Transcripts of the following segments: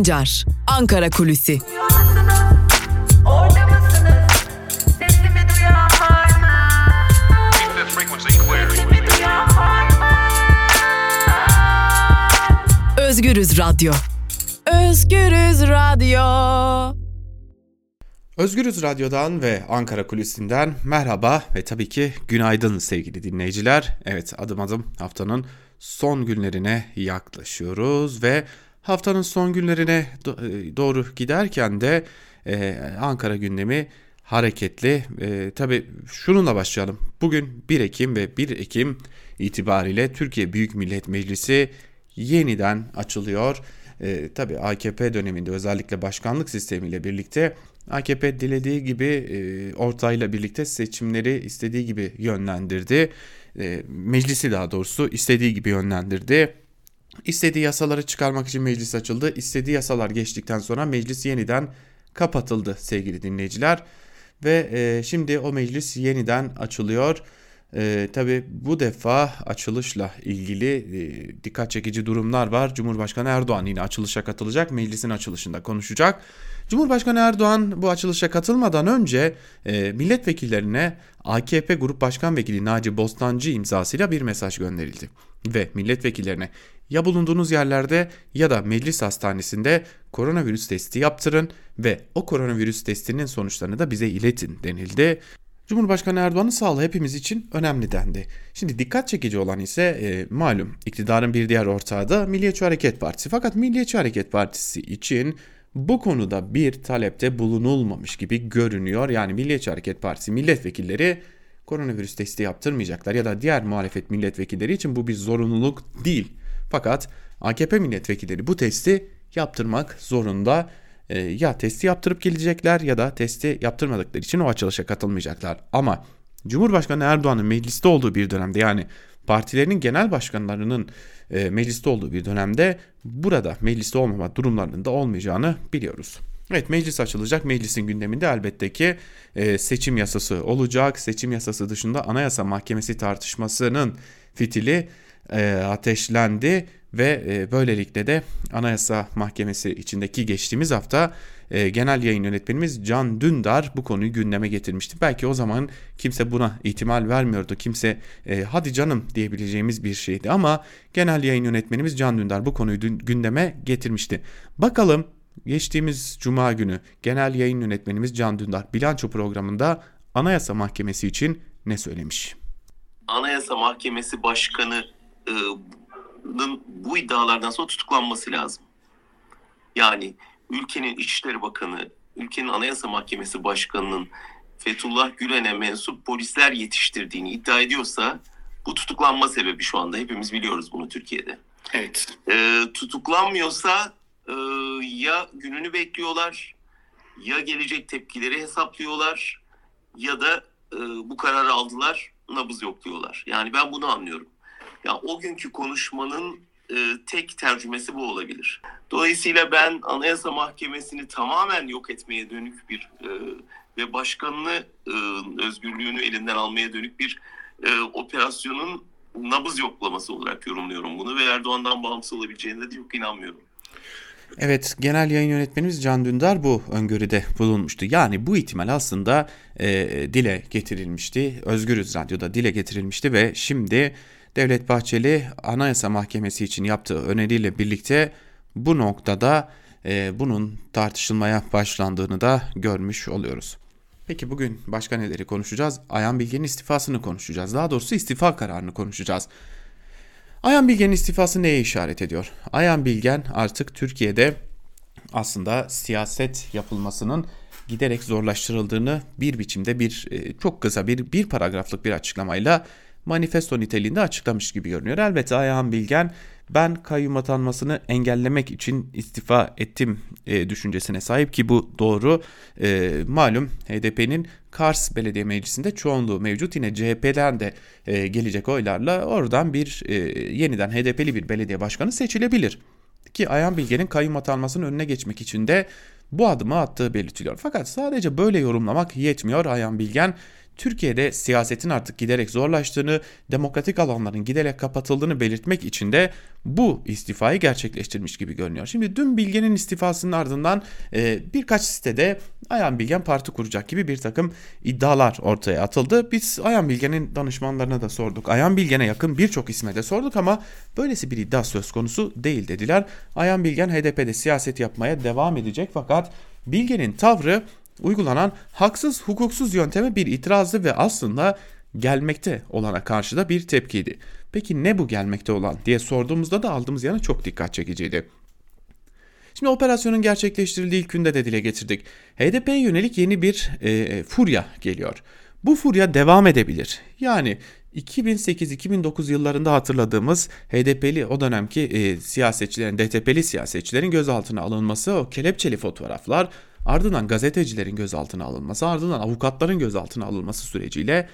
Sancar, Ankara Kulüsi. Özgürüz Radyo. Özgürüz Radyo. Özgürüz Radyo'dan ve Ankara Kulisi'nden merhaba ve tabii ki günaydın sevgili dinleyiciler. Evet adım adım haftanın son günlerine yaklaşıyoruz ve haftanın son günlerine e, doğru giderken de e, Ankara gündemi hareketli. E, tabii şununla başlayalım. Bugün 1 Ekim ve 1 Ekim itibariyle Türkiye Büyük Millet Meclisi yeniden açılıyor. E, tabii AKP döneminde özellikle başkanlık sistemiyle birlikte AKP dilediği gibi e, ortayla birlikte seçimleri istediği gibi yönlendirdi. E, meclisi daha doğrusu istediği gibi yönlendirdi. İstediği yasaları çıkarmak için meclis açıldı. İstediği yasalar geçtikten sonra meclis yeniden kapatıldı sevgili dinleyiciler. Ve e, şimdi o meclis yeniden açılıyor. E, Tabi bu defa açılışla ilgili e, dikkat çekici durumlar var. Cumhurbaşkanı Erdoğan yine açılışa katılacak. Meclisin açılışında konuşacak. Cumhurbaşkanı Erdoğan bu açılışa katılmadan önce e, milletvekillerine AKP Grup Başkan Vekili Naci Bostancı imzasıyla bir mesaj gönderildi. Ve milletvekillerine ya bulunduğunuz yerlerde ya da meclis hastanesinde koronavirüs testi yaptırın ve o koronavirüs testinin sonuçlarını da bize iletin denildi. Cumhurbaşkanı Erdoğan'ın sağlığı hepimiz için önemli dendi. Şimdi dikkat çekici olan ise e, malum iktidarın bir diğer ortağı da Milliyetçi Hareket Partisi. Fakat Milliyetçi Hareket Partisi için bu konuda bir talepte bulunulmamış gibi görünüyor. Yani Milliyetçi Hareket Partisi milletvekilleri koronavirüs testi yaptırmayacaklar ya da diğer muhalefet milletvekilleri için bu bir zorunluluk değil. Fakat AKP milletvekilleri bu testi yaptırmak zorunda. E, ya testi yaptırıp gelecekler ya da testi yaptırmadıkları için o açılışa katılmayacaklar. Ama Cumhurbaşkanı Erdoğan'ın mecliste olduğu bir dönemde yani partilerinin genel başkanlarının e, mecliste olduğu bir dönemde burada mecliste olmama durumlarının da olmayacağını biliyoruz. Evet meclis açılacak. Meclisin gündeminde elbette ki e, seçim yasası olacak. Seçim yasası dışında Anayasa Mahkemesi tartışmasının fitili e, ateşlendi ve e, böylelikle de Anayasa Mahkemesi içindeki geçtiğimiz hafta e, genel yayın yönetmenimiz Can Dündar bu konuyu gündeme getirmişti. Belki o zaman kimse buna ihtimal vermiyordu. Kimse e, hadi canım diyebileceğimiz bir şeydi ama genel yayın yönetmenimiz Can Dündar bu konuyu gündeme getirmişti. Bakalım geçtiğimiz cuma günü genel yayın yönetmenimiz Can Dündar bilanço programında Anayasa Mahkemesi için ne söylemiş? Anayasa Mahkemesi Başkanı bu iddialardan sonra tutuklanması lazım. Yani ülkenin İçişleri Bakanı, ülkenin Anayasa Mahkemesi Başkanı'nın Fethullah Gülen'e mensup polisler yetiştirdiğini iddia ediyorsa bu tutuklanma sebebi şu anda hepimiz biliyoruz bunu Türkiye'de. Evet. Ee, tutuklanmıyorsa e, ya gününü bekliyorlar ya gelecek tepkileri hesaplıyorlar ya da e, bu kararı aldılar nabız yok diyorlar. Yani ben bunu anlıyorum. Ya o günkü konuşmanın e, tek tercümesi bu olabilir. Dolayısıyla ben Anayasa Mahkemesi'ni tamamen yok etmeye dönük bir e, ve başkanını e, özgürlüğünü elinden almaya dönük bir e, operasyonun nabız yoklaması olarak yorumluyorum bunu ve Erdoğan'dan bağımsız olabileceğine de yok inanmıyorum. Evet genel yayın yönetmenimiz Can Dündar bu öngörüde bulunmuştu. Yani bu ihtimal aslında e, dile getirilmişti. Özgürüz Radyo'da dile getirilmişti ve şimdi Devlet Bahçeli Anayasa Mahkemesi için yaptığı öneriyle birlikte bu noktada e, bunun tartışılmaya başlandığını da görmüş oluyoruz. Peki bugün başka neleri konuşacağız? Ayhan Bilge'nin istifasını konuşacağız. Daha doğrusu istifa kararını konuşacağız. Ayhan Bilge'nin istifası neye işaret ediyor? Ayhan Bilgen artık Türkiye'de aslında siyaset yapılmasının giderek zorlaştırıldığını bir biçimde bir e, çok kısa bir bir paragraflık bir açıklamayla manifesto niteliğinde açıklamış gibi görünüyor. Elbette Ayhan Bilgen ben kayyum atanmasını engellemek için istifa ettim e, düşüncesine sahip ki bu doğru. E, malum HDP'nin Kars Belediye Meclisi'nde çoğunluğu mevcut. Yine CHP'den de e, gelecek oylarla oradan bir e, yeniden HDP'li bir belediye başkanı seçilebilir. Ki Ayhan Bilge'nin kayyum atanmasının önüne geçmek için de bu adımı attığı belirtiliyor. Fakat sadece böyle yorumlamak yetmiyor. Ayhan Bilgen Türkiye'de siyasetin artık giderek zorlaştığını, demokratik alanların giderek kapatıldığını belirtmek için de bu istifayı gerçekleştirmiş gibi görünüyor. Şimdi dün Bilge'nin istifasının ardından e, birkaç sitede Ayhan Bilgen parti kuracak gibi bir takım iddialar ortaya atıldı. Biz Ayhan Bilgen'in danışmanlarına da sorduk. Ayhan Bilgen'e yakın birçok isme de sorduk ama böylesi bir iddia söz konusu değil dediler. Ayhan Bilgen HDP'de siyaset yapmaya devam edecek fakat Bilge'nin tavrı uygulanan haksız hukuksuz yönteme bir itirazdı ve aslında gelmekte olana karşı da bir tepkiydi. Peki ne bu gelmekte olan diye sorduğumuzda da aldığımız yanı çok dikkat çekiciydi. Şimdi operasyonun gerçekleştirildiği ilk günde de dile getirdik. HDP'ye yönelik yeni bir e, furya geliyor. Bu furya devam edebilir. Yani 2008-2009 yıllarında hatırladığımız HDP'li o dönemki e, siyasetçilerin, DTP'li siyasetçilerin gözaltına alınması, o kelepçeli fotoğraflar, ardından gazetecilerin gözaltına alınması, ardından avukatların gözaltına alınması süreciyle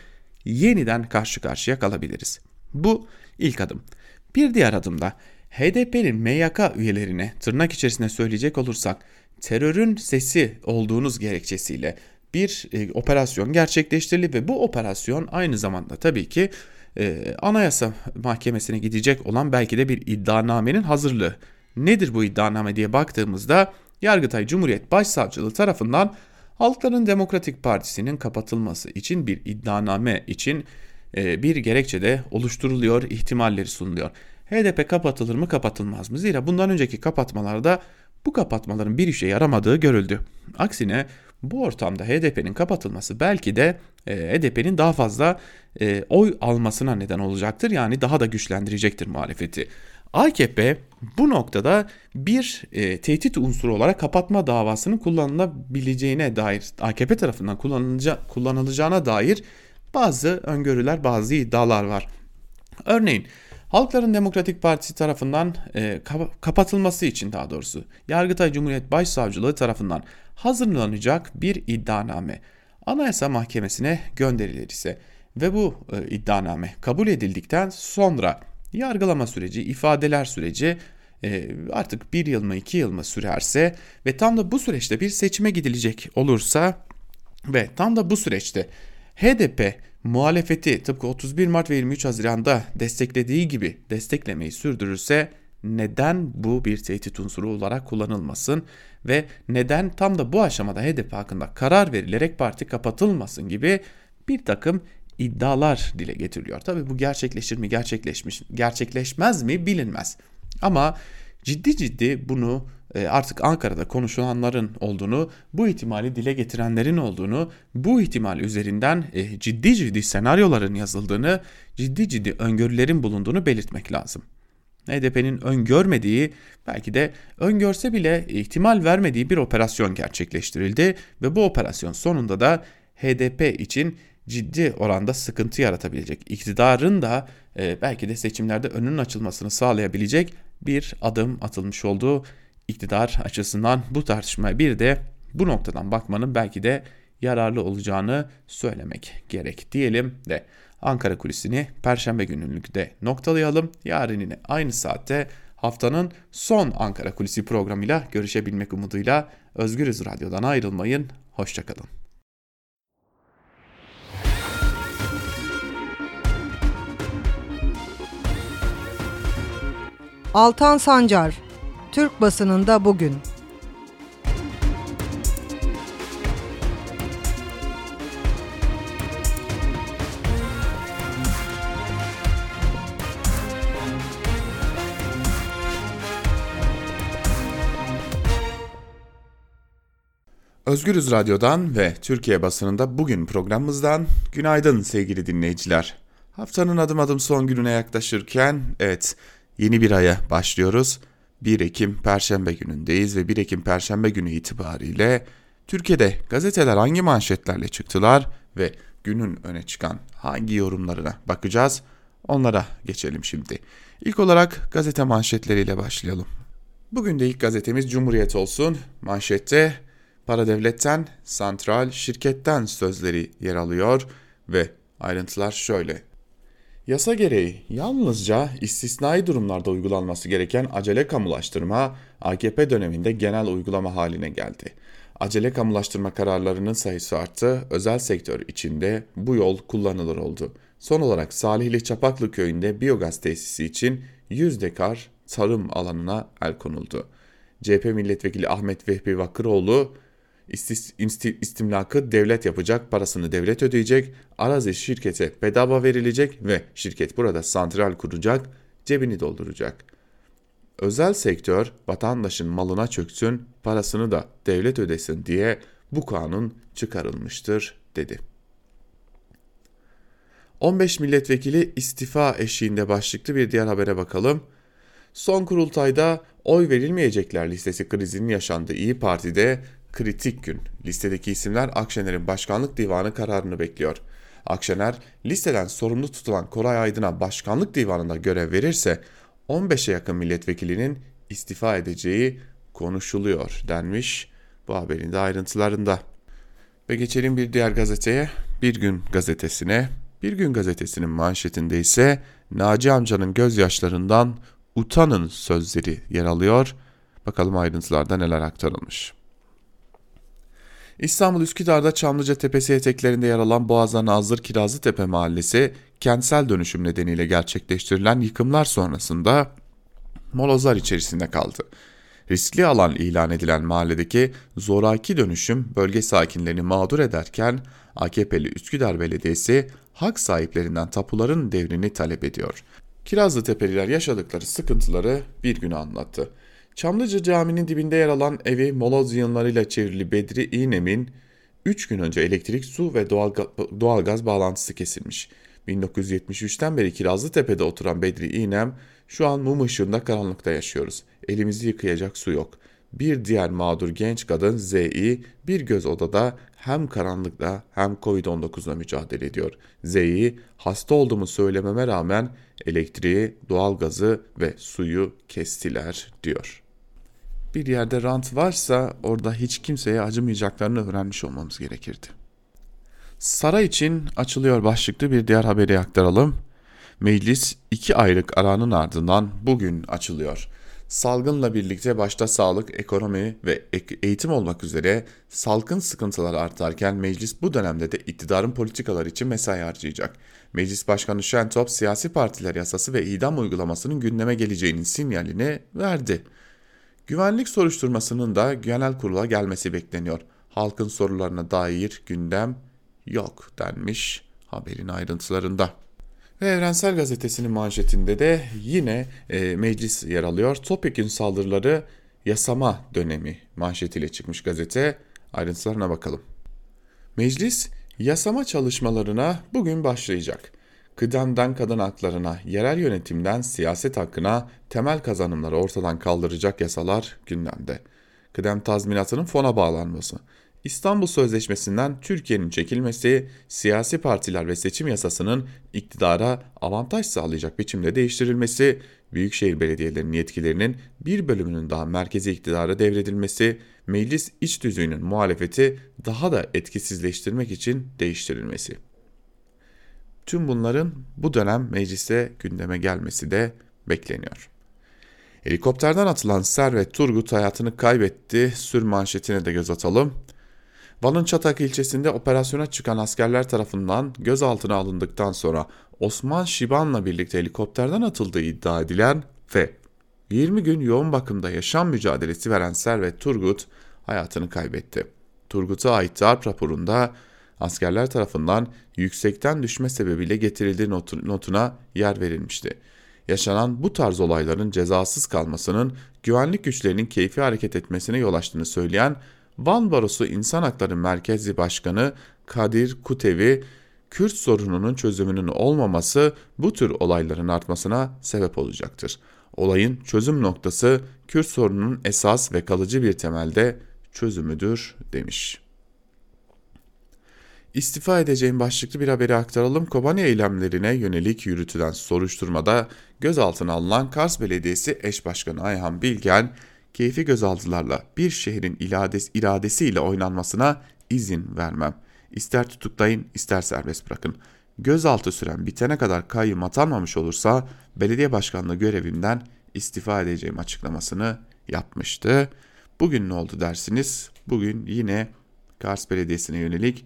yeniden karşı karşıya kalabiliriz. Bu ilk adım. Bir diğer adımda HDP'nin MYK üyelerine tırnak içerisinde söyleyecek olursak terörün sesi olduğunuz gerekçesiyle bir e, operasyon gerçekleştirildi ve bu operasyon aynı zamanda tabii ki e, Anayasa Mahkemesi'ne gidecek olan belki de bir iddianamenin hazırlığı. Nedir bu iddianame diye baktığımızda Yargıtay Cumhuriyet Başsavcılığı tarafından Halkların Demokratik Partisi'nin kapatılması için bir iddianame için e, bir gerekçe de oluşturuluyor, ihtimalleri sunuluyor. HDP kapatılır mı kapatılmaz mı? Zira bundan önceki kapatmalarda bu kapatmaların bir işe yaramadığı görüldü. Aksine bu ortamda HDP'nin kapatılması belki de e, HDP'nin daha fazla e, oy almasına neden olacaktır. Yani daha da güçlendirecektir muhalefeti. AKP bu noktada bir e, tehdit unsuru olarak kapatma davasının kullanılabileceğine dair AKP tarafından kullanılacağına dair bazı öngörüler, bazı iddialar var. Örneğin Halkların Demokratik Partisi tarafından e, kapatılması için daha doğrusu Yargıtay Cumhuriyet Başsavcılığı tarafından hazırlanacak bir iddianame Anayasa Mahkemesi'ne gönderilirse ve bu e, iddianame kabul edildikten sonra yargılama süreci, ifadeler süreci e, artık bir yıl mı iki yıl mı sürerse ve tam da bu süreçte bir seçime gidilecek olursa ve tam da bu süreçte HDP muhalefeti tıpkı 31 Mart ve 23 Haziran'da desteklediği gibi desteklemeyi sürdürürse neden bu bir tehdit unsuru olarak kullanılmasın ve neden tam da bu aşamada HDP hakkında karar verilerek parti kapatılmasın gibi bir takım iddialar dile getiriliyor. Tabi bu gerçekleşir mi gerçekleşmiş gerçekleşmez mi bilinmez. Ama ciddi ciddi bunu e, artık Ankara'da konuşulanların olduğunu, bu ihtimali dile getirenlerin olduğunu, bu ihtimal üzerinden e, ciddi ciddi senaryoların yazıldığını, ciddi ciddi öngörülerin bulunduğunu belirtmek lazım. HDP'nin öngörmediği, belki de öngörse bile ihtimal vermediği bir operasyon gerçekleştirildi ve bu operasyon sonunda da HDP için ciddi oranda sıkıntı yaratabilecek, iktidarın da e, belki de seçimlerde önünün açılmasını sağlayabilecek bir adım atılmış olduğu iktidar açısından bu tartışmaya bir de bu noktadan bakmanın belki de yararlı olacağını söylemek gerek diyelim de Ankara kulisini Perşembe günlükte noktalayalım. Yarın yine aynı saatte haftanın son Ankara kulisi programıyla görüşebilmek umuduyla Özgürüz Radyo'dan ayrılmayın. Hoşçakalın. Altan Sancar Türk basınında bugün. Özgürüz Radyo'dan ve Türkiye basınında bugün programımızdan günaydın sevgili dinleyiciler. Haftanın adım adım son gününe yaklaşırken evet yeni bir aya başlıyoruz. 1 Ekim Perşembe günündeyiz ve 1 Ekim Perşembe günü itibariyle Türkiye'de gazeteler hangi manşetlerle çıktılar ve günün öne çıkan hangi yorumlarına bakacağız. Onlara geçelim şimdi. İlk olarak gazete manşetleriyle başlayalım. Bugün de ilk gazetemiz Cumhuriyet olsun. Manşette para devletten, santral şirketten sözleri yer alıyor ve ayrıntılar şöyle. Yasa gereği yalnızca istisnai durumlarda uygulanması gereken acele kamulaştırma AKP döneminde genel uygulama haline geldi. Acele kamulaştırma kararlarının sayısı arttı, özel sektör içinde bu yol kullanılır oldu. Son olarak Salihli Çapaklı köyünde biyogaz tesisi için 100 dekar tarım alanına el konuldu. CHP milletvekili Ahmet Vehbi Vakıroğlu istimlakı devlet yapacak, parasını devlet ödeyecek, arazi şirkete bedava verilecek ve şirket burada santral kuracak, cebini dolduracak. Özel sektör vatandaşın malına çöksün, parasını da devlet ödesin diye bu kanun çıkarılmıştır dedi. 15 milletvekili istifa eşiğinde başlıklı bir diğer habere bakalım. Son kurultayda oy verilmeyecekler listesi krizinin yaşandığı İyi Parti'de kritik gün. Listedeki isimler Akşener'in başkanlık divanı kararını bekliyor. Akşener listeden sorumlu tutulan Koray Aydın'a başkanlık divanında görev verirse 15'e yakın milletvekilinin istifa edeceği konuşuluyor denmiş bu haberin de ayrıntılarında. Ve geçelim bir diğer gazeteye, Bir Gün gazetesine. Bir Gün gazetesinin manşetinde ise Naci amcanın gözyaşlarından utanın sözleri yer alıyor. Bakalım ayrıntılarda neler aktarılmış. İstanbul Üsküdar'da Çamlıca Tepesi eteklerinde yer alan Boğaz'a Nazır Kirazlıtepe Mahallesi kentsel dönüşüm nedeniyle gerçekleştirilen yıkımlar sonrasında molozlar içerisinde kaldı. Riskli alan ilan edilen mahalledeki zoraki dönüşüm bölge sakinlerini mağdur ederken AKP'li Üsküdar Belediyesi hak sahiplerinden tapuların devrini talep ediyor. Kirazlı Tepeliler yaşadıkları sıkıntıları bir gün anlattı. Çamlıca Camii'nin dibinde yer alan evi moloz yığınlarıyla çevrili Bedri İğnem'in 3 gün önce elektrik, su ve doğalgaz bağlantısı kesilmiş. 1973'ten beri Kirazlı Tepe'de oturan Bedri İğnem, şu an mum ışığında karanlıkta yaşıyoruz. Elimizi yıkayacak su yok. Bir diğer mağdur genç kadın Z.İ. bir göz odada hem karanlıkta hem Covid-19'la mücadele ediyor. Z.İ. hasta olduğumu söylememe rağmen elektriği, doğalgazı ve suyu kestiler diyor. Bir yerde rant varsa orada hiç kimseye acımayacaklarını öğrenmiş olmamız gerekirdi. Saray için açılıyor başlıklı bir diğer haberi aktaralım. Meclis iki aylık aranın ardından bugün açılıyor. Salgınla birlikte başta sağlık, ekonomi ve eğitim olmak üzere salgın sıkıntılar artarken meclis bu dönemde de iktidarın politikalar için mesai harcayacak. Meclis Başkanı Şentop siyasi partiler yasası ve idam uygulamasının gündeme geleceğinin sinyalini verdi. Güvenlik soruşturmasının da genel kurula gelmesi bekleniyor. Halkın sorularına dair gündem yok denmiş haberin ayrıntılarında. Ve Evrensel Gazetesi'nin manşetinde de yine e, meclis yer alıyor. Topyekun saldırıları yasama dönemi manşetiyle çıkmış gazete. Ayrıntılarına bakalım. Meclis yasama çalışmalarına bugün başlayacak. Kıdemden kadın haklarına, yerel yönetimden siyaset hakkına temel kazanımları ortadan kaldıracak yasalar gündemde. Kıdem tazminatının fona bağlanması, İstanbul Sözleşmesi'nden Türkiye'nin çekilmesi, siyasi partiler ve seçim yasasının iktidara avantaj sağlayacak biçimde değiştirilmesi, büyükşehir belediyelerinin yetkilerinin bir bölümünün daha merkezi iktidara devredilmesi, meclis iç düzüğünün muhalefeti daha da etkisizleştirmek için değiştirilmesi. Tüm bunların bu dönem meclise gündeme gelmesi de bekleniyor. Helikopterden atılan Servet Turgut hayatını kaybetti. Sür manşetine de göz atalım. Van'ın Çatak ilçesinde operasyona çıkan askerler tarafından gözaltına alındıktan sonra Osman Şiban'la birlikte helikopterden atıldığı iddia edilen ve 20 gün yoğun bakımda yaşam mücadelesi veren Servet Turgut hayatını kaybetti. Turgut'a ait darp raporunda askerler tarafından yüksekten düşme sebebiyle getirildiği notuna yer verilmişti. Yaşanan bu tarz olayların cezasız kalmasının güvenlik güçlerinin keyfi hareket etmesine yol açtığını söyleyen Van Barosu İnsan Hakları Merkezi Başkanı Kadir Kutevi, Kürt sorununun çözümünün olmaması bu tür olayların artmasına sebep olacaktır. Olayın çözüm noktası Kürt sorununun esas ve kalıcı bir temelde çözümüdür demiş. İstifa edeceğim başlıklı bir haberi aktaralım. Kobani eylemlerine yönelik yürütülen soruşturmada gözaltına alınan Kars Belediyesi eş başkanı Ayhan Bilgen, keyfi gözaltılarla bir şehrin ilades, iradesiyle oynanmasına izin vermem. İster tutuklayın ister serbest bırakın. Gözaltı süren bitene kadar kayyum atanmamış olursa belediye başkanlığı görevimden istifa edeceğim açıklamasını yapmıştı. Bugün ne oldu dersiniz? Bugün yine Kars Belediyesi'ne yönelik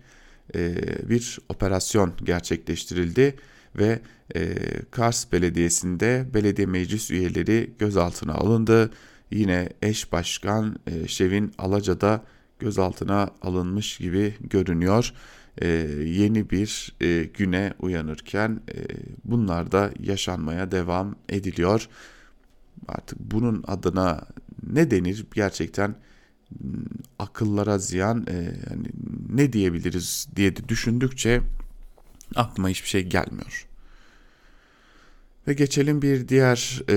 e, bir operasyon gerçekleştirildi ve e, Kars Belediyesi'nde belediye meclis üyeleri gözaltına alındı. Yine eş başkan e, Şevin Alaca'da gözaltına alınmış gibi görünüyor. E, yeni bir e, güne uyanırken e, bunlar da yaşanmaya devam ediliyor. Artık bunun adına ne denir gerçekten akıllara ziyan e, yani ne diyebiliriz diye de düşündükçe aklıma hiçbir şey gelmiyor. Ve geçelim bir diğer e,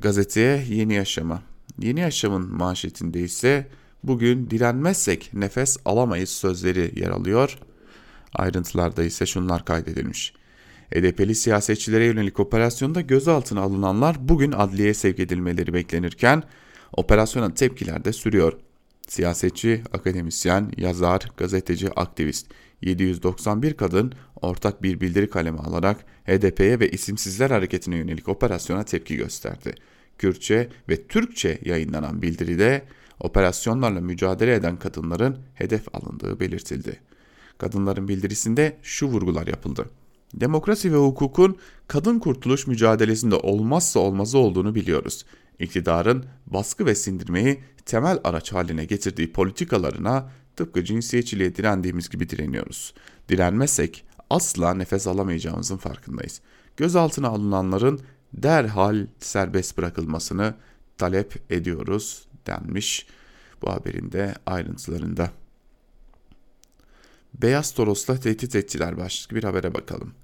gazeteye Yeni Yaşam'a. Yeni Yaşam'ın manşetinde ise bugün direnmezsek nefes alamayız sözleri yer alıyor. Ayrıntılarda ise şunlar kaydedilmiş. HDP'li siyasetçilere yönelik operasyonda gözaltına alınanlar bugün adliyeye sevk edilmeleri beklenirken operasyona tepkiler de sürüyor. Siyasetçi, akademisyen, yazar, gazeteci, aktivist 791 kadın ortak bir bildiri kalemi alarak HDP'ye ve isimsizler hareketine yönelik operasyona tepki gösterdi. Kürtçe ve Türkçe yayınlanan bildiride operasyonlarla mücadele eden kadınların hedef alındığı belirtildi. Kadınların bildirisinde şu vurgular yapıldı. Demokrasi ve hukukun kadın kurtuluş mücadelesinde olmazsa olmazı olduğunu biliyoruz. İktidarın baskı ve sindirmeyi temel araç haline getirdiği politikalarına tıpkı cinsiyetçiliğe direndiğimiz gibi direniyoruz. Direnmezsek asla nefes alamayacağımızın farkındayız. Gözaltına alınanların derhal serbest bırakılmasını talep ediyoruz denmiş bu haberin de ayrıntılarında. Beyaz Toros'la tehdit ettiler başlıklı bir habere bakalım.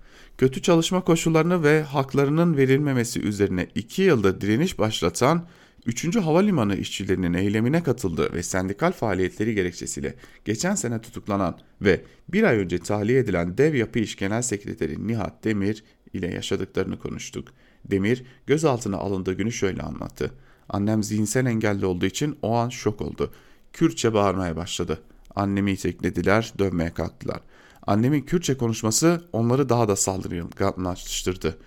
Kötü çalışma koşullarını ve haklarının verilmemesi üzerine 2 yılda direniş başlatan 3. Havalimanı işçilerinin eylemine katıldığı ve sendikal faaliyetleri gerekçesiyle geçen sene tutuklanan ve bir ay önce tahliye edilen Dev Yapı İş Genel Sekreteri Nihat Demir ile yaşadıklarını konuştuk. Demir gözaltına alındığı günü şöyle anlattı. Annem zihinsel engelli olduğu için o an şok oldu. Kürtçe bağırmaya başladı. Annemi iteklediler, dövmeye kalktılar. Annemin Kürtçe konuşması onları daha da saldırganlaştırdı.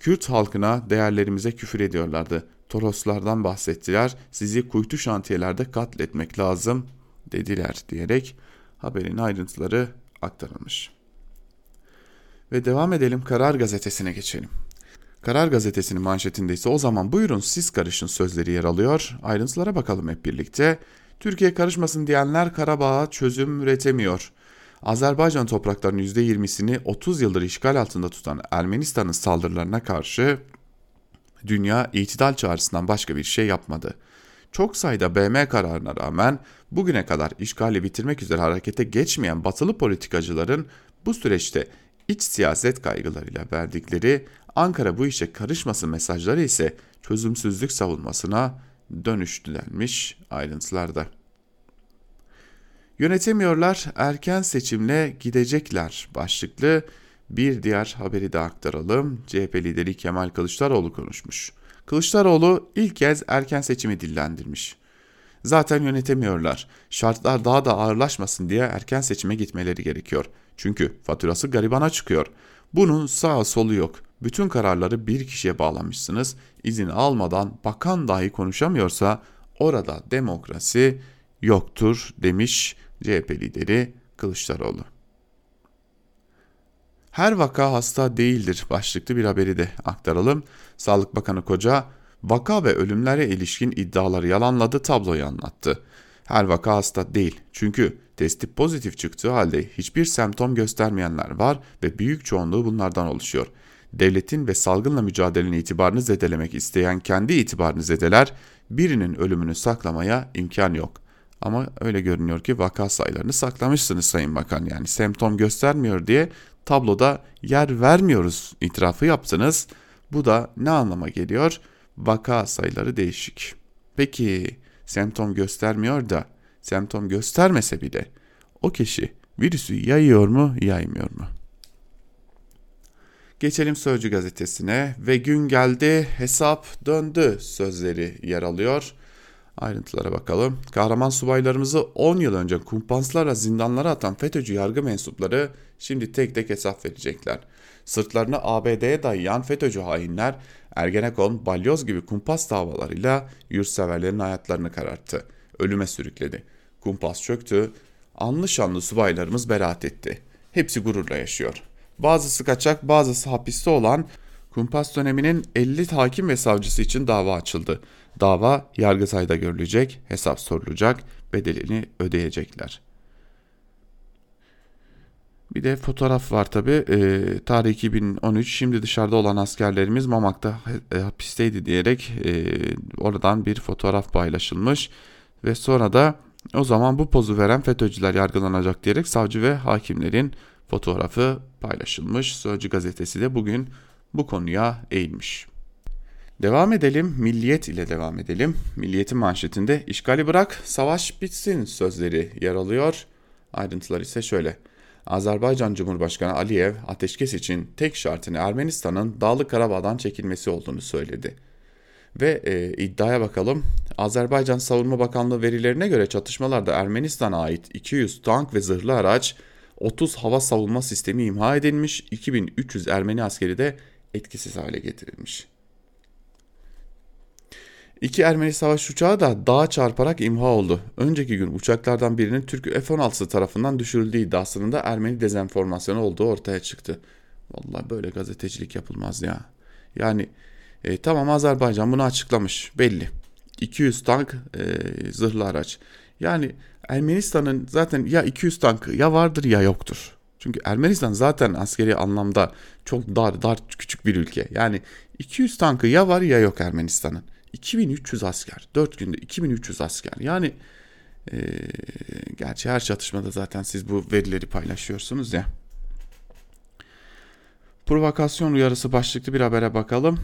Kürt halkına, değerlerimize küfür ediyorlardı. Toroslardan bahsettiler, sizi kuytu şantiyelerde katletmek lazım dediler diyerek haberin ayrıntıları aktarılmış. Ve devam edelim Karar Gazetesi'ne geçelim. Karar Gazetesi'nin manşetinde ise o zaman buyurun siz karışın sözleri yer alıyor. Ayrıntılara bakalım hep birlikte. Türkiye karışmasın diyenler Karabağ'a çözüm üretemiyor. Azerbaycan topraklarının %20'sini 30 yıldır işgal altında tutan Ermenistan'ın saldırılarına karşı dünya itidal çağrısından başka bir şey yapmadı. Çok sayıda BM kararına rağmen bugüne kadar işgali bitirmek üzere harekete geçmeyen batılı politikacıların bu süreçte iç siyaset kaygılarıyla verdikleri Ankara bu işe karışmasın mesajları ise çözümsüzlük savunmasına dönüştü denmiş ayrıntılarda. Yönetemiyorlar erken seçimle gidecekler başlıklı bir diğer haberi de aktaralım. CHP lideri Kemal Kılıçdaroğlu konuşmuş. Kılıçdaroğlu ilk kez erken seçimi dillendirmiş. Zaten yönetemiyorlar. Şartlar daha da ağırlaşmasın diye erken seçime gitmeleri gerekiyor. Çünkü faturası garibana çıkıyor. Bunun sağ solu yok. Bütün kararları bir kişiye bağlamışsınız. İzin almadan bakan dahi konuşamıyorsa orada demokrasi yoktur demiş CHP lideri Kılıçdaroğlu. Her vaka hasta değildir başlıklı bir haberi de aktaralım. Sağlık Bakanı Koca vaka ve ölümlere ilişkin iddiaları yalanladı tabloyu anlattı. Her vaka hasta değil çünkü testi pozitif çıktığı halde hiçbir semptom göstermeyenler var ve büyük çoğunluğu bunlardan oluşuyor. Devletin ve salgınla mücadelenin itibarını zedelemek isteyen kendi itibarını zedeler birinin ölümünü saklamaya imkan yok. Ama öyle görünüyor ki vaka sayılarını saklamışsınız Sayın Bakan. Yani semptom göstermiyor diye tabloda yer vermiyoruz itirafı yaptınız. Bu da ne anlama geliyor? Vaka sayıları değişik. Peki semptom göstermiyor da semptom göstermese bile o kişi virüsü yayıyor mu yaymıyor mu? Geçelim Sözcü gazetesine ve gün geldi hesap döndü sözleri yer alıyor. Ayrıntılara bakalım. Kahraman subaylarımızı 10 yıl önce kumpanslarla zindanlara atan FETÖ'cü yargı mensupları şimdi tek tek hesap verecekler. Sırtlarını ABD'ye dayayan FETÖ'cü hainler Ergenekon, Balyoz gibi kumpas davalarıyla yurtseverlerin hayatlarını kararttı. Ölüme sürükledi. Kumpas çöktü. Anlı şanlı subaylarımız beraat etti. Hepsi gururla yaşıyor. Bazısı kaçak, bazısı hapiste olan kumpas döneminin 50 hakim ve savcısı için dava açıldı. Dava Yargıtay'da görülecek, hesap sorulacak, bedelini ödeyecekler. Bir de fotoğraf var tabi. E, tarih 2013 şimdi dışarıda olan askerlerimiz Mamak'ta e, hapisteydi diyerek e, oradan bir fotoğraf paylaşılmış. Ve sonra da o zaman bu pozu veren FETÖ'cüler yargılanacak diyerek savcı ve hakimlerin fotoğrafı paylaşılmış. Sözcü gazetesi de bugün bu konuya eğilmiş. Devam edelim, Milliyet ile devam edelim. Milliyet'in manşetinde işgali bırak, savaş bitsin sözleri yer alıyor. Ayrıntılar ise şöyle. Azerbaycan Cumhurbaşkanı Aliyev ateşkes için tek şartını Ermenistan'ın Dağlık Karabağ'dan çekilmesi olduğunu söyledi. Ve e, iddiaya bakalım. Azerbaycan Savunma Bakanlığı verilerine göre çatışmalarda Ermenistan'a ait 200 tank ve zırhlı araç, 30 hava savunma sistemi imha edilmiş, 2300 Ermeni askeri de etkisiz hale getirilmiş. İki Ermeni savaş uçağı da dağa çarparak imha oldu. Önceki gün uçaklardan birinin Türk F-16'sı tarafından düşürüldüğü iddiasının da Ermeni dezenformasyonu olduğu ortaya çıktı. Vallahi böyle gazetecilik yapılmaz ya. Yani e, tamam Azerbaycan bunu açıklamış belli. 200 tank e, zırhlı araç. Yani Ermenistan'ın zaten ya 200 tankı ya vardır ya yoktur. Çünkü Ermenistan zaten askeri anlamda çok dar dar küçük bir ülke. Yani 200 tankı ya var ya yok Ermenistan'ın. 2300 asker. 4 günde 2300 asker. Yani e, gerçi her çatışmada zaten siz bu verileri paylaşıyorsunuz ya. Provokasyon uyarısı başlıklı bir habere bakalım.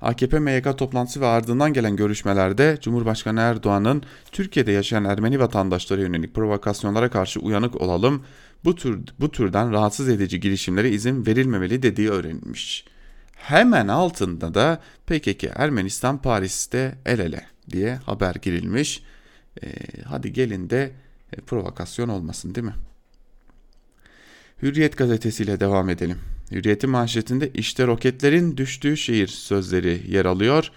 AKP MYK toplantısı ve ardından gelen görüşmelerde Cumhurbaşkanı Erdoğan'ın Türkiye'de yaşayan Ermeni vatandaşlara yönelik provokasyonlara karşı uyanık olalım, bu tür bu türden rahatsız edici girişimlere izin verilmemeli dediği öğrenilmiş. Hemen altında da PKK Ermenistan Paris'te el ele diye haber girilmiş. E, hadi gelin de e, provokasyon olmasın değil mi? Hürriyet gazetesiyle devam edelim. Hürriyet'in manşetinde işte roketlerin düştüğü şehir sözleri yer alıyor.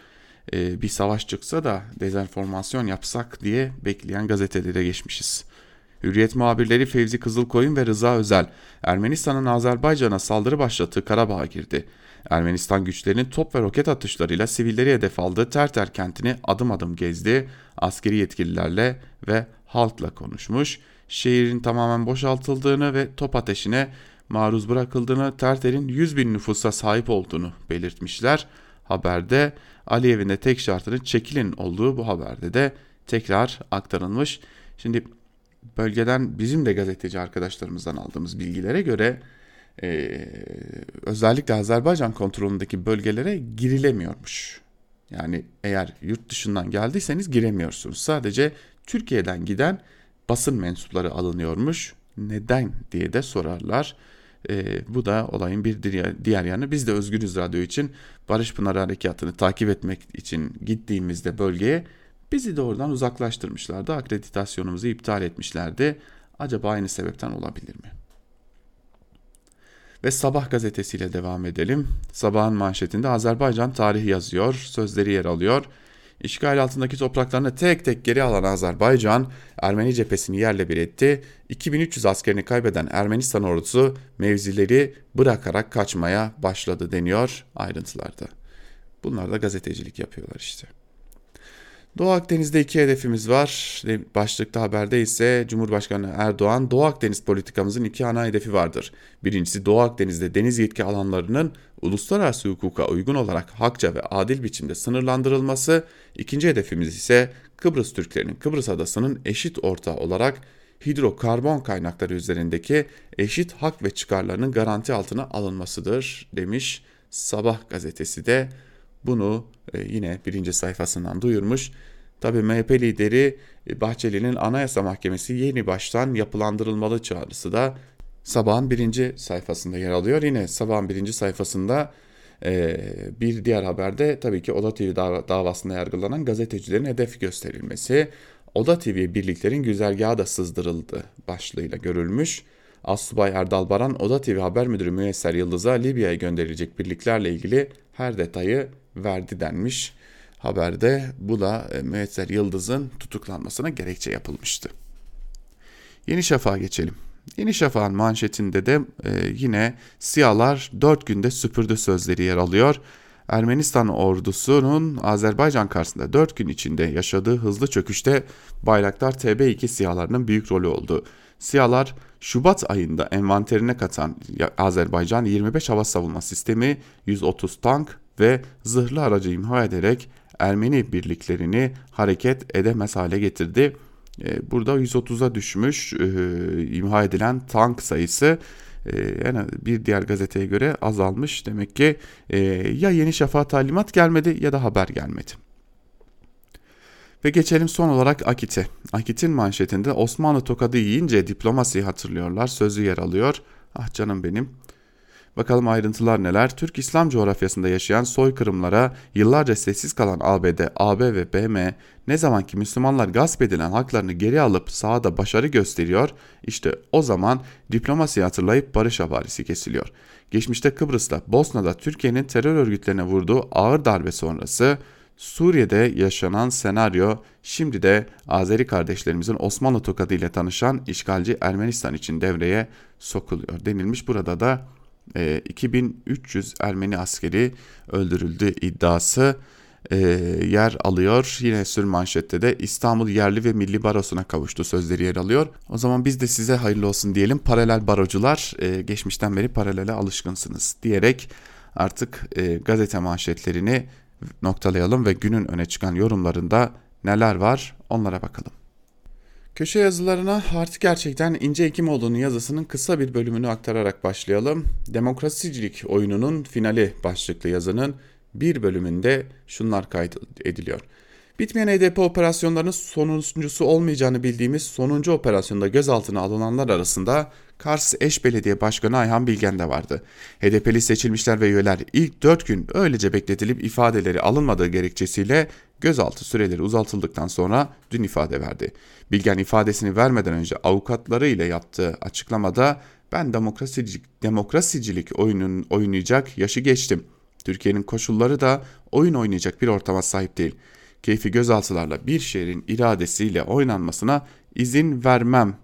Ee, bir savaş çıksa da dezenformasyon yapsak diye bekleyen gazetelere geçmişiz. Hürriyet muhabirleri Fevzi Kızılkoyun ve Rıza Özel, Ermenistan'ın Azerbaycan'a saldırı başlattığı Karabağ'a girdi. Ermenistan güçlerinin top ve roket atışlarıyla sivilleri hedef aldığı Terter kentini adım adım gezdi, askeri yetkililerle ve halkla konuşmuş, şehrin tamamen boşaltıldığını ve top ateşine maruz bırakıldığını, Terter'in 100 bin nüfusa sahip olduğunu belirtmişler. Haberde Aliyev'in de tek şartının çekilin olduğu bu haberde de tekrar aktarılmış. Şimdi bölgeden bizim de gazeteci arkadaşlarımızdan aldığımız bilgilere göre e, özellikle Azerbaycan kontrolündeki bölgelere girilemiyormuş. Yani eğer yurt dışından geldiyseniz giremiyorsunuz. Sadece Türkiye'den giden basın mensupları alınıyormuş. Neden diye de sorarlar. E, bu da olayın bir diğer yanı. Biz de Özgürüz Radyo için Barış Pınar Harekatı'nı takip etmek için gittiğimizde bölgeye bizi de oradan uzaklaştırmışlardı. Akreditasyonumuzu iptal etmişlerdi. Acaba aynı sebepten olabilir mi? Ve Sabah gazetesiyle devam edelim. Sabahın manşetinde Azerbaycan tarihi yazıyor, sözleri yer alıyor. İşgal altındaki topraklarını tek tek geri alan Azerbaycan, Ermeni cephesini yerle bir etti. 2300 askerini kaybeden Ermenistan ordusu mevzileri bırakarak kaçmaya başladı deniyor ayrıntılarda. Bunlar da gazetecilik yapıyorlar işte. Doğu Akdeniz'de iki hedefimiz var. Başlıkta haberde ise Cumhurbaşkanı Erdoğan Doğu Akdeniz politikamızın iki ana hedefi vardır. Birincisi Doğu Akdeniz'de deniz yetki alanlarının uluslararası hukuka uygun olarak hakça ve adil biçimde sınırlandırılması. İkinci hedefimiz ise Kıbrıs Türklerinin Kıbrıs adasının eşit ortağı olarak hidrokarbon kaynakları üzerindeki eşit hak ve çıkarlarının garanti altına alınmasıdır demiş Sabah gazetesi de bunu e, yine birinci sayfasından duyurmuş. Tabi MHP lideri e, Bahçeli'nin Anayasa Mahkemesi yeni baştan yapılandırılmalı çağrısı da sabahın birinci sayfasında yer alıyor. Yine sabahın birinci sayfasında Ee, bir diğer haberde tabii ki Oda TV davasında yargılanan gazetecilerin hedef gösterilmesi. Oda TV birliklerin güzergahı da sızdırıldı başlığıyla görülmüş. Assubay Erdal Baran Oda TV Haber Müdürü Müyesser Yıldız'a Libya'ya gönderilecek birliklerle ilgili her detayı verdi denmiş. Haberde bu da e, Müyesser Yıldız'ın tutuklanmasına gerekçe yapılmıştı. Yeni Şafak'a geçelim. Yeni Şafak'ın manşetinde de e, yine siyahlar 4 günde süpürdü sözleri yer alıyor. Ermenistan ordusunun Azerbaycan karşısında 4 gün içinde yaşadığı hızlı çöküşte Bayraktar TB2 siyahlarının büyük rolü oldu. Siyahlar Şubat ayında envanterine katan Azerbaycan 25 hava savunma sistemi, 130 tank ve zırhlı aracı imha ederek Ermeni birliklerini hareket edemez hale getirdi. E, burada 130'a düşmüş e, imha edilen tank sayısı yani e, bir diğer gazeteye göre azalmış. Demek ki ya Yeni Şafak talimat gelmedi ya da haber gelmedi. Ve geçelim son olarak Akit'e. Akit'in manşetinde Osmanlı tokadı yiyince diplomasiyi hatırlıyorlar sözü yer alıyor. Ah canım benim Bakalım ayrıntılar neler? Türk İslam coğrafyasında yaşayan soykırımlara yıllarca sessiz kalan ABD, AB ve BM ne zamanki Müslümanlar gasp edilen haklarını geri alıp sahada başarı gösteriyor, işte o zaman diplomasi hatırlayıp barış havarisi kesiliyor. Geçmişte Kıbrıs'ta, Bosna'da Türkiye'nin terör örgütlerine vurduğu ağır darbe sonrası Suriye'de yaşanan senaryo şimdi de Azeri kardeşlerimizin Osmanlı tokadı ile tanışan işgalci Ermenistan için devreye sokuluyor denilmiş. Burada da 2300 ee, Ermeni askeri öldürüldü iddiası e, yer alıyor. Yine sür manşette de İstanbul Yerli ve Milli Barosu'na kavuştu sözleri yer alıyor. O zaman biz de size hayırlı olsun diyelim. Paralel barocular e, geçmişten beri paralele alışkınsınız diyerek artık e, gazete manşetlerini noktalayalım ve günün öne çıkan yorumlarında neler var onlara bakalım. Köşe yazılarına artık gerçekten İnce Hekimoğlu'nun yazısının kısa bir bölümünü aktararak başlayalım. Demokrasicilik oyununun finali başlıklı yazının bir bölümünde şunlar kaydediliyor. Bitmeyen HDP operasyonlarının sonuncusu olmayacağını bildiğimiz sonuncu operasyonda gözaltına alınanlar arasında Kars Eş Belediye Başkanı Ayhan Bilgen de vardı. HDP'li seçilmişler ve üyeler ilk 4 gün öylece bekletilip ifadeleri alınmadığı gerekçesiyle gözaltı süreleri uzatıldıktan sonra dün ifade verdi. Bilgen ifadesini vermeden önce avukatları ile yaptığı açıklamada ben demokrasicilik, demokrasicilik oyunun oynayacak yaşı geçtim. Türkiye'nin koşulları da oyun oynayacak bir ortama sahip değil. Keyfi gözaltılarla bir şehrin iradesiyle oynanmasına izin vermem.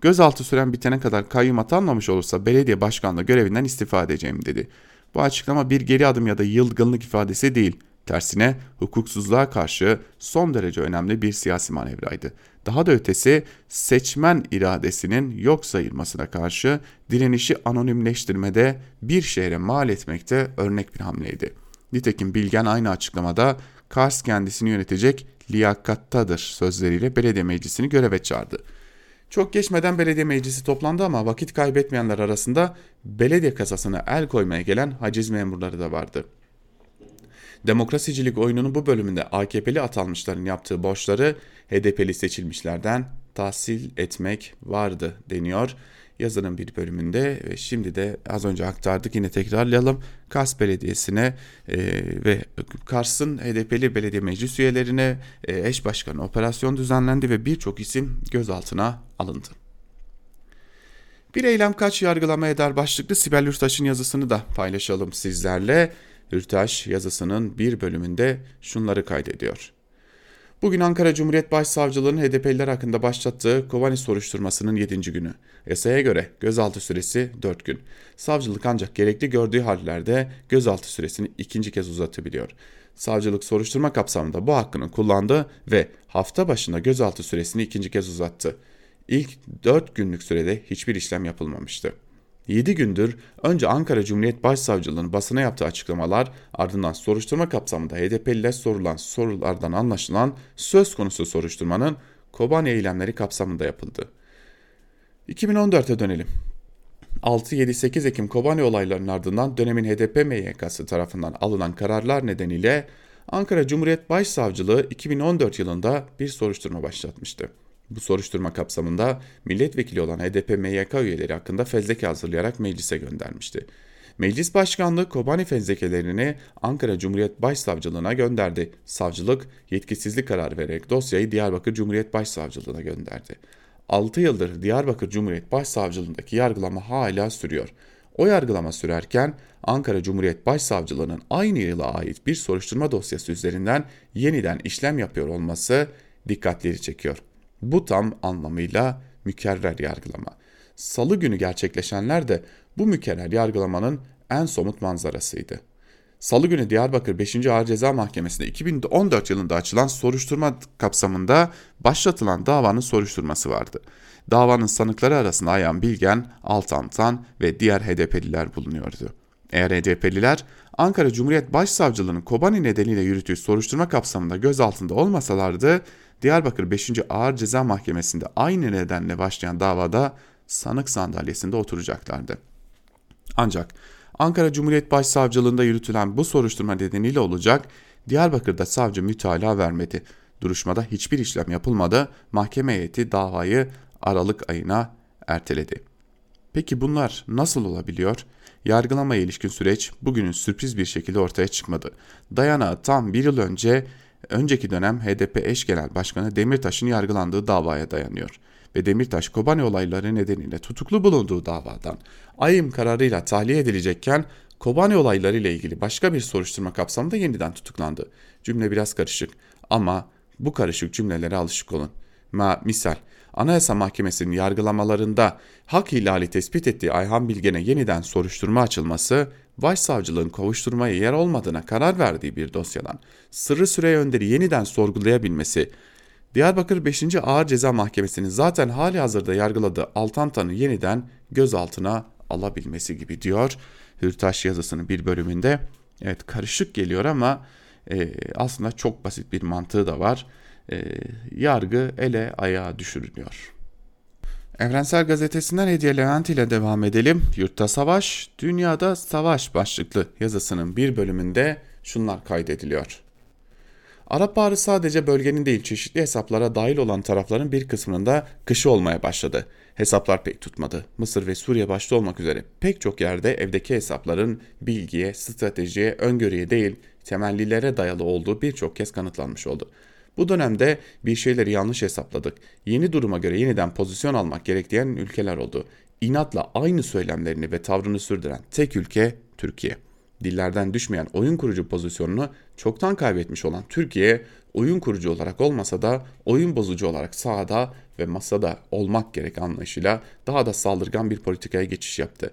Gözaltı süren bitene kadar kayyum atanmamış olursa belediye başkanlığı görevinden istifa edeceğim dedi. Bu açıklama bir geri adım ya da yılgınlık ifadesi değil. Tersine hukuksuzluğa karşı son derece önemli bir siyasi manevraydı. Daha da ötesi seçmen iradesinin yok sayılmasına karşı direnişi anonimleştirmede bir şehre mal etmekte örnek bir hamleydi. Nitekim Bilgen aynı açıklamada Kars kendisini yönetecek liyakattadır sözleriyle belediye meclisini göreve çağırdı. Çok geçmeden belediye meclisi toplandı ama vakit kaybetmeyenler arasında belediye kasasına el koymaya gelen haciz memurları da vardı. Demokrasicilik oyununun bu bölümünde AKP'li atanmışların yaptığı borçları HDP'li seçilmişlerden tahsil etmek vardı deniyor yazının bir bölümünde ve şimdi de az önce aktardık yine tekrarlayalım. Kars Belediyesi'ne e, ve Kars'ın HDP'li belediye meclis üyelerine e, eş başkanı operasyon düzenlendi ve birçok isim gözaltına alındı. Bir eylem kaç yargılama eder başlıklı Sibel Yurtaş'ın yazısını da paylaşalım sizlerle. Yurtaş yazısının bir bölümünde şunları kaydediyor. Bugün Ankara Cumhuriyet Başsavcılığı'nın HDP'liler hakkında başlattığı Kobani soruşturmasının 7. günü. Yasaya göre gözaltı süresi 4 gün. Savcılık ancak gerekli gördüğü hallerde gözaltı süresini ikinci kez uzatabiliyor. Savcılık soruşturma kapsamında bu hakkını kullandı ve hafta başında gözaltı süresini ikinci kez uzattı. İlk 4 günlük sürede hiçbir işlem yapılmamıştı. 7 gündür önce Ankara Cumhuriyet Başsavcılığı'nın basına yaptığı açıklamalar ardından soruşturma kapsamında HDP'liler sorulan sorulardan anlaşılan söz konusu soruşturmanın Kobani eylemleri kapsamında yapıldı. 2014'e dönelim. 6-7-8 Ekim Kobani olaylarının ardından dönemin HDP MYK'sı tarafından alınan kararlar nedeniyle Ankara Cumhuriyet Başsavcılığı 2014 yılında bir soruşturma başlatmıştı. Bu soruşturma kapsamında milletvekili olan HDP MYK üyeleri hakkında fezleke hazırlayarak meclise göndermişti. Meclis Başkanlığı Kobani fezlekelerini Ankara Cumhuriyet Başsavcılığına gönderdi. Savcılık yetkisizlik kararı vererek dosyayı Diyarbakır Cumhuriyet Başsavcılığına gönderdi. 6 yıldır Diyarbakır Cumhuriyet Başsavcılığındaki yargılama hala sürüyor. O yargılama sürerken Ankara Cumhuriyet Başsavcılığı'nın aynı yıla ait bir soruşturma dosyası üzerinden yeniden işlem yapıyor olması dikkatleri çekiyor. Bu tam anlamıyla mükerrer yargılama. Salı günü gerçekleşenler de bu mükerrer yargılamanın en somut manzarasıydı. Salı günü Diyarbakır 5. Ağır Ceza Mahkemesi'nde 2014 yılında açılan soruşturma kapsamında başlatılan davanın soruşturması vardı. Davanın sanıkları arasında Ayhan Bilgen, Altantan ve diğer HDP'liler bulunuyordu. Eğer HDP'liler Ankara Cumhuriyet Başsavcılığı'nın Kobani nedeniyle yürüttüğü soruşturma kapsamında gözaltında olmasalardı, Diyarbakır 5. Ağır Ceza Mahkemesi'nde aynı nedenle başlayan davada sanık sandalyesinde oturacaklardı. Ancak Ankara Cumhuriyet Başsavcılığında yürütülen bu soruşturma nedeniyle olacak, Diyarbakır'da savcı mütalaa vermedi. Duruşmada hiçbir işlem yapılmadı, mahkeme heyeti davayı Aralık ayına erteledi. Peki bunlar nasıl olabiliyor? Yargılamaya ilişkin süreç bugünün sürpriz bir şekilde ortaya çıkmadı. Dayanağı tam bir yıl önce önceki dönem HDP eş genel başkanı Demirtaş'ın yargılandığı davaya dayanıyor ve Demirtaş Kobani olayları nedeniyle tutuklu bulunduğu davadan ayım kararıyla tahliye edilecekken Kobani olayları ile ilgili başka bir soruşturma kapsamında yeniden tutuklandı. Cümle biraz karışık ama bu karışık cümlelere alışık olun. Ma misal Anayasa Mahkemesi'nin yargılamalarında hak ihlali tespit ettiği Ayhan Bilgen'e yeniden soruşturma açılması, Başsavcılığın kovuşturmaya yer olmadığına karar verdiği bir dosyadan Sırrı Süreyya Önder'i yeniden sorgulayabilmesi, Diyarbakır 5. Ağır Ceza Mahkemesi'nin zaten hali hazırda yargıladığı Altantan'ı yeniden gözaltına alabilmesi gibi diyor Hürtaş yazısının bir bölümünde. Evet karışık geliyor ama e, aslında çok basit bir mantığı da var. E, yargı ele ayağa düşürülüyor. Evrensel Gazetesi'nden Hediye Levent ile devam edelim. Yurtta Savaş, Dünyada Savaş başlıklı yazısının bir bölümünde şunlar kaydediliyor. Arap Baharı sadece bölgenin değil çeşitli hesaplara dahil olan tarafların bir kısmının da kışı olmaya başladı. Hesaplar pek tutmadı. Mısır ve Suriye başta olmak üzere pek çok yerde evdeki hesapların bilgiye, stratejiye, öngörüye değil temellilere dayalı olduğu birçok kez kanıtlanmış oldu. Bu dönemde bir şeyleri yanlış hesapladık. Yeni duruma göre yeniden pozisyon almak gerektiğin ülkeler oldu. İnatla aynı söylemlerini ve tavrını sürdüren tek ülke Türkiye dillerden düşmeyen oyun kurucu pozisyonunu çoktan kaybetmiş olan Türkiye oyun kurucu olarak olmasa da oyun bozucu olarak sahada ve masada olmak gerek anlayışıyla daha da saldırgan bir politikaya geçiş yaptı.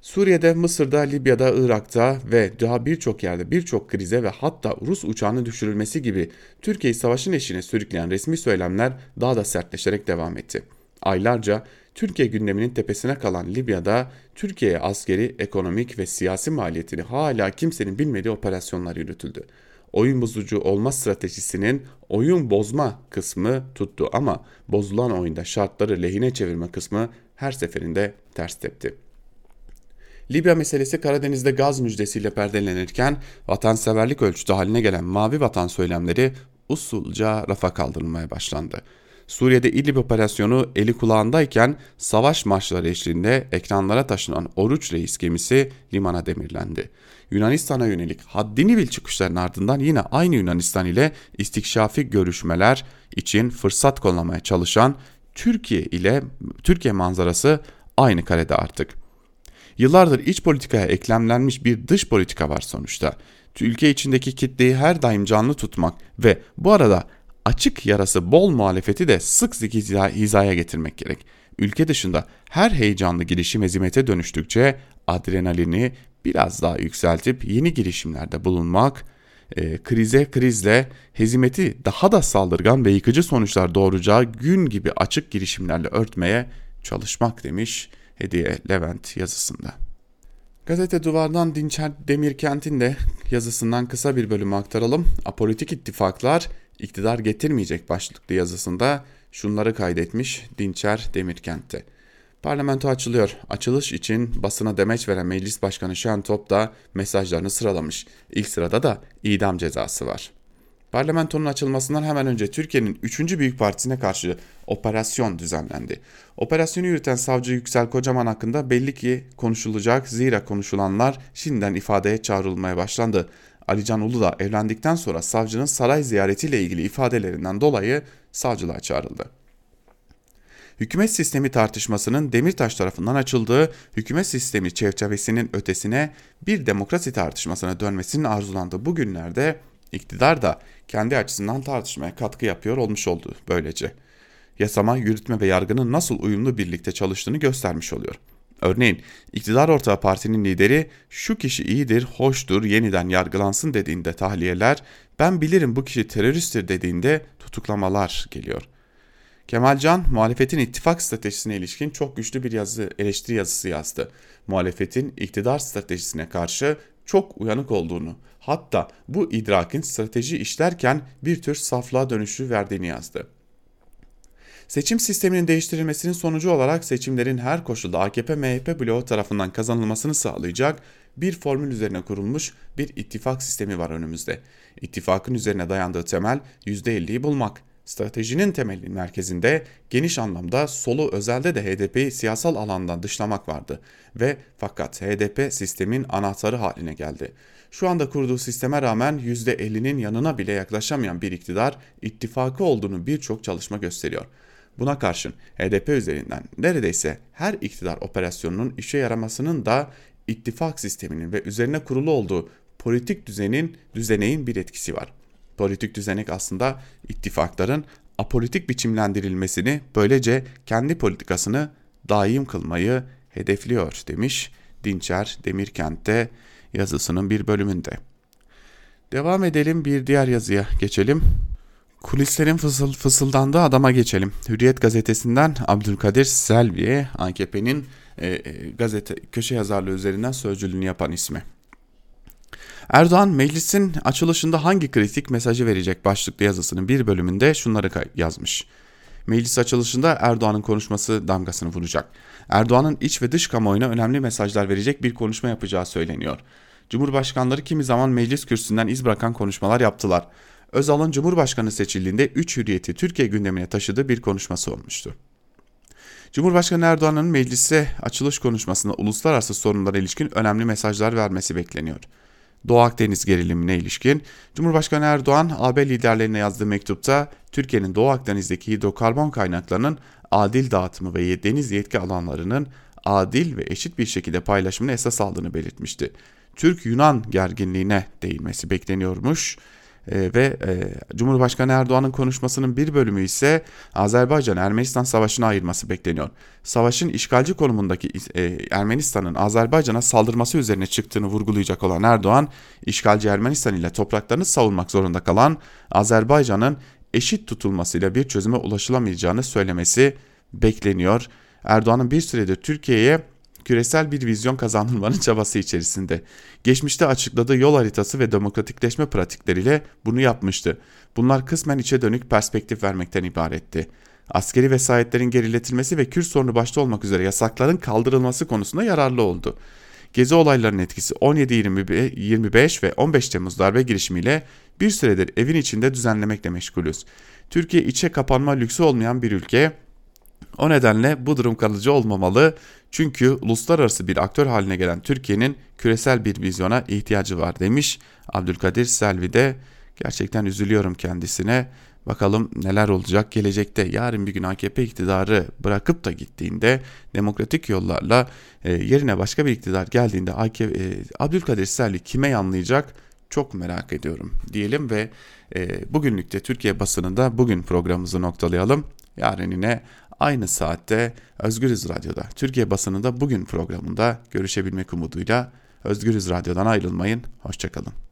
Suriye'de, Mısır'da, Libya'da, Irak'ta ve daha birçok yerde birçok krize ve hatta Rus uçağının düşürülmesi gibi Türkiye'yi savaşın eşine sürükleyen resmi söylemler daha da sertleşerek devam etti. Aylarca Türkiye gündeminin tepesine kalan Libya'da Türkiye'ye askeri, ekonomik ve siyasi maliyetini hala kimsenin bilmediği operasyonlar yürütüldü. Oyun bozucu olma stratejisinin oyun bozma kısmı tuttu ama bozulan oyunda şartları lehine çevirme kısmı her seferinde ters tepti. Libya meselesi Karadeniz'de gaz müjdesiyle perdelenirken vatanseverlik ölçütü haline gelen mavi vatan söylemleri usulca rafa kaldırılmaya başlandı. Suriye'de İdlib operasyonu eli kulağındayken savaş marşları eşliğinde ekranlara taşınan Oruç Reis gemisi limana demirlendi. Yunanistan'a yönelik haddini bil çıkışların ardından yine aynı Yunanistan ile istikşafi görüşmeler için fırsat kollamaya çalışan Türkiye ile Türkiye manzarası aynı karede artık. Yıllardır iç politikaya eklemlenmiş bir dış politika var sonuçta. Ülke içindeki kitleyi her daim canlı tutmak ve bu arada açık yarası bol muhalefeti de sık sık hizaya getirmek gerek. Ülke dışında her heyecanlı girişim hezimete dönüştükçe adrenalini biraz daha yükseltip yeni girişimlerde bulunmak, e, krize krizle hezimeti daha da saldırgan ve yıkıcı sonuçlar doğuracağı gün gibi açık girişimlerle örtmeye çalışmak demiş Hediye Levent yazısında. Gazete Duvar'dan Dinçer Demirkent'in de yazısından kısa bir bölümü aktaralım. Apolitik ittifaklar iktidar getirmeyecek başlıklı yazısında şunları kaydetmiş Dinçer Demirkent'te. Parlamento açılıyor. Açılış için basına demeç veren Meclis Başkanı Şen Top da mesajlarını sıralamış. İlk sırada da idam cezası var. Parlamentonun açılmasından hemen önce Türkiye'nin 3. büyük partisine karşı operasyon düzenlendi. Operasyonu yürüten savcı Yüksel Kocaman hakkında belli ki konuşulacak zira konuşulanlar şimdiden ifadeye çağrılmaya başlandı. Alican Uludağ evlendikten sonra savcının saray ziyaretiyle ilgili ifadelerinden dolayı savcılığa çağrıldı. Hükümet sistemi tartışmasının Demirtaş tarafından açıldığı hükümet sistemi çerçevesinin ötesine bir demokrasi tartışmasına dönmesinin arzulandığı bu günlerde iktidar da kendi açısından tartışmaya katkı yapıyor olmuş oldu böylece. Yasama, yürütme ve yargının nasıl uyumlu birlikte çalıştığını göstermiş oluyor. Örneğin iktidar ortağı partinin lideri şu kişi iyidir, hoştur, yeniden yargılansın dediğinde tahliyeler, ben bilirim bu kişi teröristtir dediğinde tutuklamalar geliyor. Kemalcan muhalefetin ittifak stratejisine ilişkin çok güçlü bir yazı, eleştiri yazısı yazdı. Muhalefetin iktidar stratejisine karşı çok uyanık olduğunu, hatta bu idrakin strateji işlerken bir tür saflığa dönüşü verdiğini yazdı. Seçim sisteminin değiştirilmesinin sonucu olarak seçimlerin her koşulda AKP-MHP bloğu tarafından kazanılmasını sağlayacak bir formül üzerine kurulmuş bir ittifak sistemi var önümüzde. İttifakın üzerine dayandığı temel %50'yi bulmak. Stratejinin temelinin merkezinde geniş anlamda solu özelde de HDP'yi siyasal alandan dışlamak vardı ve fakat HDP sistemin anahtarı haline geldi. Şu anda kurduğu sisteme rağmen %50'nin yanına bile yaklaşamayan bir iktidar ittifakı olduğunu birçok çalışma gösteriyor. Buna karşın HDP üzerinden neredeyse her iktidar operasyonunun işe yaramasının da ittifak sisteminin ve üzerine kurulu olduğu politik düzenin düzeneğin bir etkisi var. Politik düzenek aslında ittifakların apolitik biçimlendirilmesini böylece kendi politikasını daim kılmayı hedefliyor demiş Dinçer Demirkent'te yazısının bir bölümünde. Devam edelim bir diğer yazıya geçelim. Kulislerin fısıl, fısıldandığı adama geçelim. Hürriyet gazetesinden Abdülkadir Selvi'ye AKP'nin e, e, gazete köşe yazarlığı üzerinden sözcülüğünü yapan ismi. Erdoğan meclisin açılışında hangi kritik mesajı verecek başlıklı yazısının bir bölümünde şunları yazmış. Meclis açılışında Erdoğan'ın konuşması damgasını vuracak. Erdoğan'ın iç ve dış kamuoyuna önemli mesajlar verecek bir konuşma yapacağı söyleniyor. Cumhurbaşkanları kimi zaman meclis kürsüsünden iz bırakan konuşmalar yaptılar. Özal'ın Cumhurbaşkanı seçildiğinde 3 hürriyeti Türkiye gündemine taşıdığı bir konuşması olmuştu. Cumhurbaşkanı Erdoğan'ın meclise açılış konuşmasında uluslararası sorunlara ilişkin önemli mesajlar vermesi bekleniyor. Doğu Akdeniz gerilimine ilişkin Cumhurbaşkanı Erdoğan AB liderlerine yazdığı mektupta Türkiye'nin Doğu Akdeniz'deki hidrokarbon kaynaklarının adil dağıtımı ve deniz yetki alanlarının adil ve eşit bir şekilde paylaşımını esas aldığını belirtmişti. Türk-Yunan gerginliğine değinmesi bekleniyormuş e, ve e, Cumhurbaşkanı Erdoğan'ın konuşmasının bir bölümü ise Azerbaycan-Ermenistan savaşına ayırması bekleniyor. Savaşın işgalci konumundaki e, Ermenistan'ın Azerbaycan'a saldırması üzerine çıktığını vurgulayacak olan Erdoğan, işgalci Ermenistan ile topraklarını savunmak zorunda kalan Azerbaycan'ın eşit tutulmasıyla bir çözüme ulaşılamayacağını söylemesi bekleniyor. Erdoğan'ın bir süredir Türkiye'ye küresel bir vizyon kazandırmanın çabası içerisinde. Geçmişte açıkladığı yol haritası ve demokratikleşme pratikleriyle bunu yapmıştı. Bunlar kısmen içe dönük perspektif vermekten ibaretti. Askeri vesayetlerin geriletilmesi ve Kürt sorunu başta olmak üzere yasakların kaldırılması konusunda yararlı oldu. Gezi olaylarının etkisi 17-25 ve 15 Temmuz darbe girişimiyle bir süredir evin içinde düzenlemekle meşgulüz. Türkiye içe kapanma lüksü olmayan bir ülke o nedenle bu durum kalıcı olmamalı çünkü uluslararası bir aktör haline gelen Türkiye'nin küresel bir vizyona ihtiyacı var demiş Abdülkadir Selvi de gerçekten üzülüyorum kendisine. Bakalım neler olacak gelecekte. Yarın bir gün AKP iktidarı bırakıp da gittiğinde demokratik yollarla e, yerine başka bir iktidar geldiğinde AKP, e, Abdülkadir Selvi kime yanlayacak çok merak ediyorum diyelim ve e, bugünlük de Türkiye basınında bugün programımızı noktalayalım. Yarın yine aynı saatte Özgürüz Radyo'da, Türkiye basınında bugün programında görüşebilmek umuduyla Özgürüz Radyo'dan ayrılmayın. Hoşçakalın.